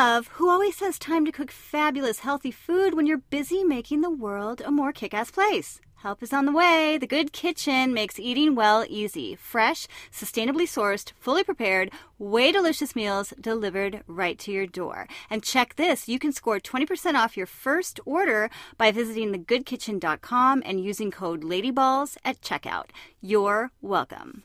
Love, who always has time to cook fabulous, healthy food when you're busy making the world a more kick ass place. Help is on the way. The Good Kitchen makes eating well easy. Fresh, sustainably sourced, fully prepared, way delicious meals delivered right to your door. And check this you can score 20% off your first order by visiting thegoodkitchen.com and using code LADYBALLS at checkout. You're welcome.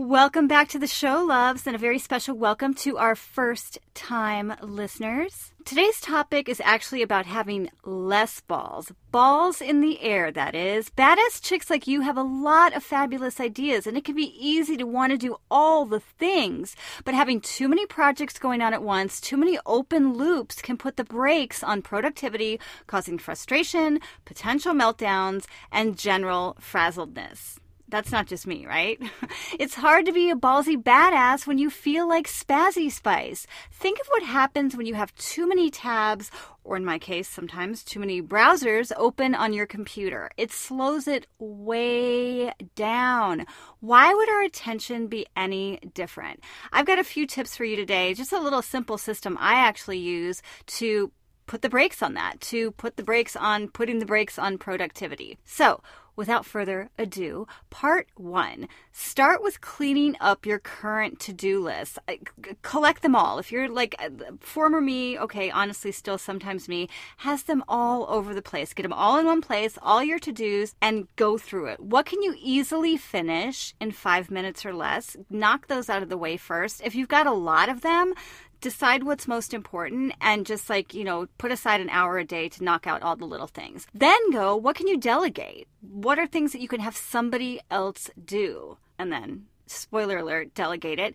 Welcome back to the show, loves, and a very special welcome to our first time listeners. Today's topic is actually about having less balls. Balls in the air, that is. Badass chicks like you have a lot of fabulous ideas, and it can be easy to want to do all the things. But having too many projects going on at once, too many open loops can put the brakes on productivity, causing frustration, potential meltdowns, and general frazzledness. That's not just me, right? It's hard to be a ballsy badass when you feel like spazzy spice. Think of what happens when you have too many tabs, or in my case, sometimes too many browsers open on your computer. It slows it way down. Why would our attention be any different? I've got a few tips for you today, just a little simple system I actually use to put the brakes on that, to put the brakes on putting the brakes on productivity. So, without further ado, part one start with cleaning up your current to do list. Collect them all. If you're like uh, former me, okay, honestly, still sometimes me, has them all over the place. Get them all in one place, all your to dos, and go through it. What can you easily finish in five minutes or less? Knock those out of the way first. If you've got a lot of them, decide what's most important and just like, you know, put aside an hour a day to knock out all the little things. Then go, what can you delegate? What are things that you can have somebody else do? And then, spoiler alert, delegate it.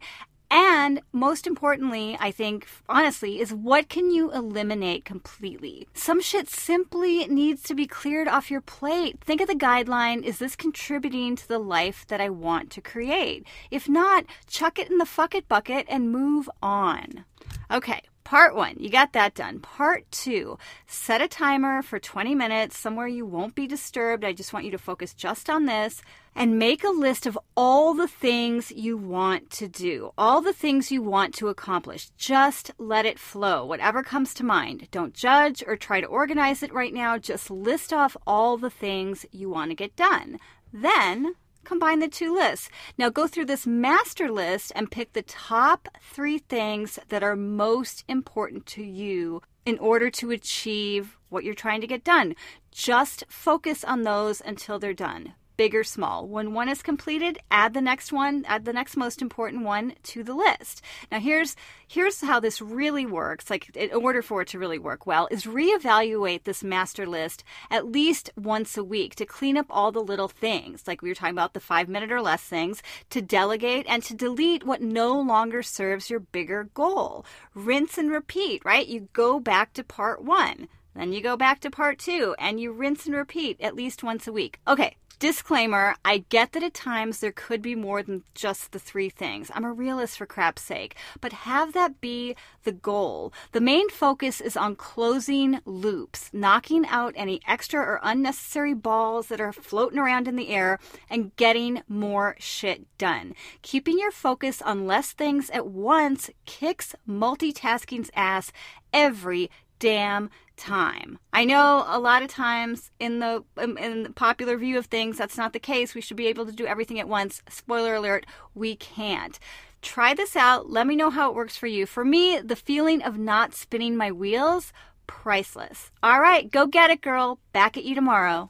And most importantly, I think, honestly, is what can you eliminate completely? Some shit simply needs to be cleared off your plate. Think of the guideline is this contributing to the life that I want to create? If not, chuck it in the fuck it bucket and move on. Okay, Part one, you got that done. Part two, set a timer for 20 minutes somewhere you won't be disturbed. I just want you to focus just on this and make a list of all the things you want to do, all the things you want to accomplish. Just let it flow, whatever comes to mind. Don't judge or try to organize it right now. Just list off all the things you want to get done. Then combine the two lists. Now go through this master list and pick the top three things that are most important to you in order to achieve what you're trying to get done. Just focus on those until they're done big or small. When one is completed, add the next one, add the next most important one to the list. Now here's here's how this really works. Like in order for it to really work well, is reevaluate this master list at least once a week to clean up all the little things. Like we were talking about the 5 minute or less things, to delegate and to delete what no longer serves your bigger goal. Rinse and repeat, right? You go back to part 1. Then you go back to part two and you rinse and repeat at least once a week. Okay, Disclaimer I get that at times there could be more than just the three things. I'm a realist for crap's sake, but have that be the goal. The main focus is on closing loops, knocking out any extra or unnecessary balls that are floating around in the air, and getting more shit done. Keeping your focus on less things at once kicks multitasking's ass every damn time. I know a lot of times in the in the popular view of things that's not the case. We should be able to do everything at once. Spoiler alert, we can't. Try this out. Let me know how it works for you. For me, the feeling of not spinning my wheels priceless. All right, go get it, girl. Back at you tomorrow.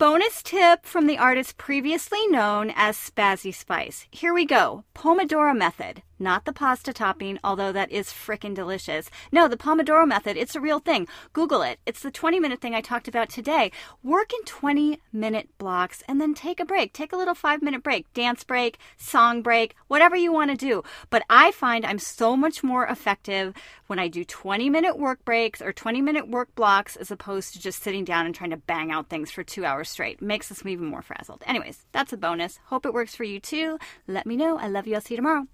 Bonus tip from the artist previously known as Spazzy Spice. Here we go. Pomodoro method. Not the pasta topping, although that is frickin' delicious. No, the Pomodoro method, it's a real thing. Google it. It's the 20 minute thing I talked about today. Work in 20 minute blocks and then take a break. Take a little five minute break, dance break, song break, whatever you want to do. But I find I'm so much more effective when I do 20 minute work breaks or 20 minute work blocks as opposed to just sitting down and trying to bang out things for two hours straight. Makes us even more frazzled. Anyways, that's a bonus. Hope it works for you too. Let me know. I love you. I'll see you tomorrow.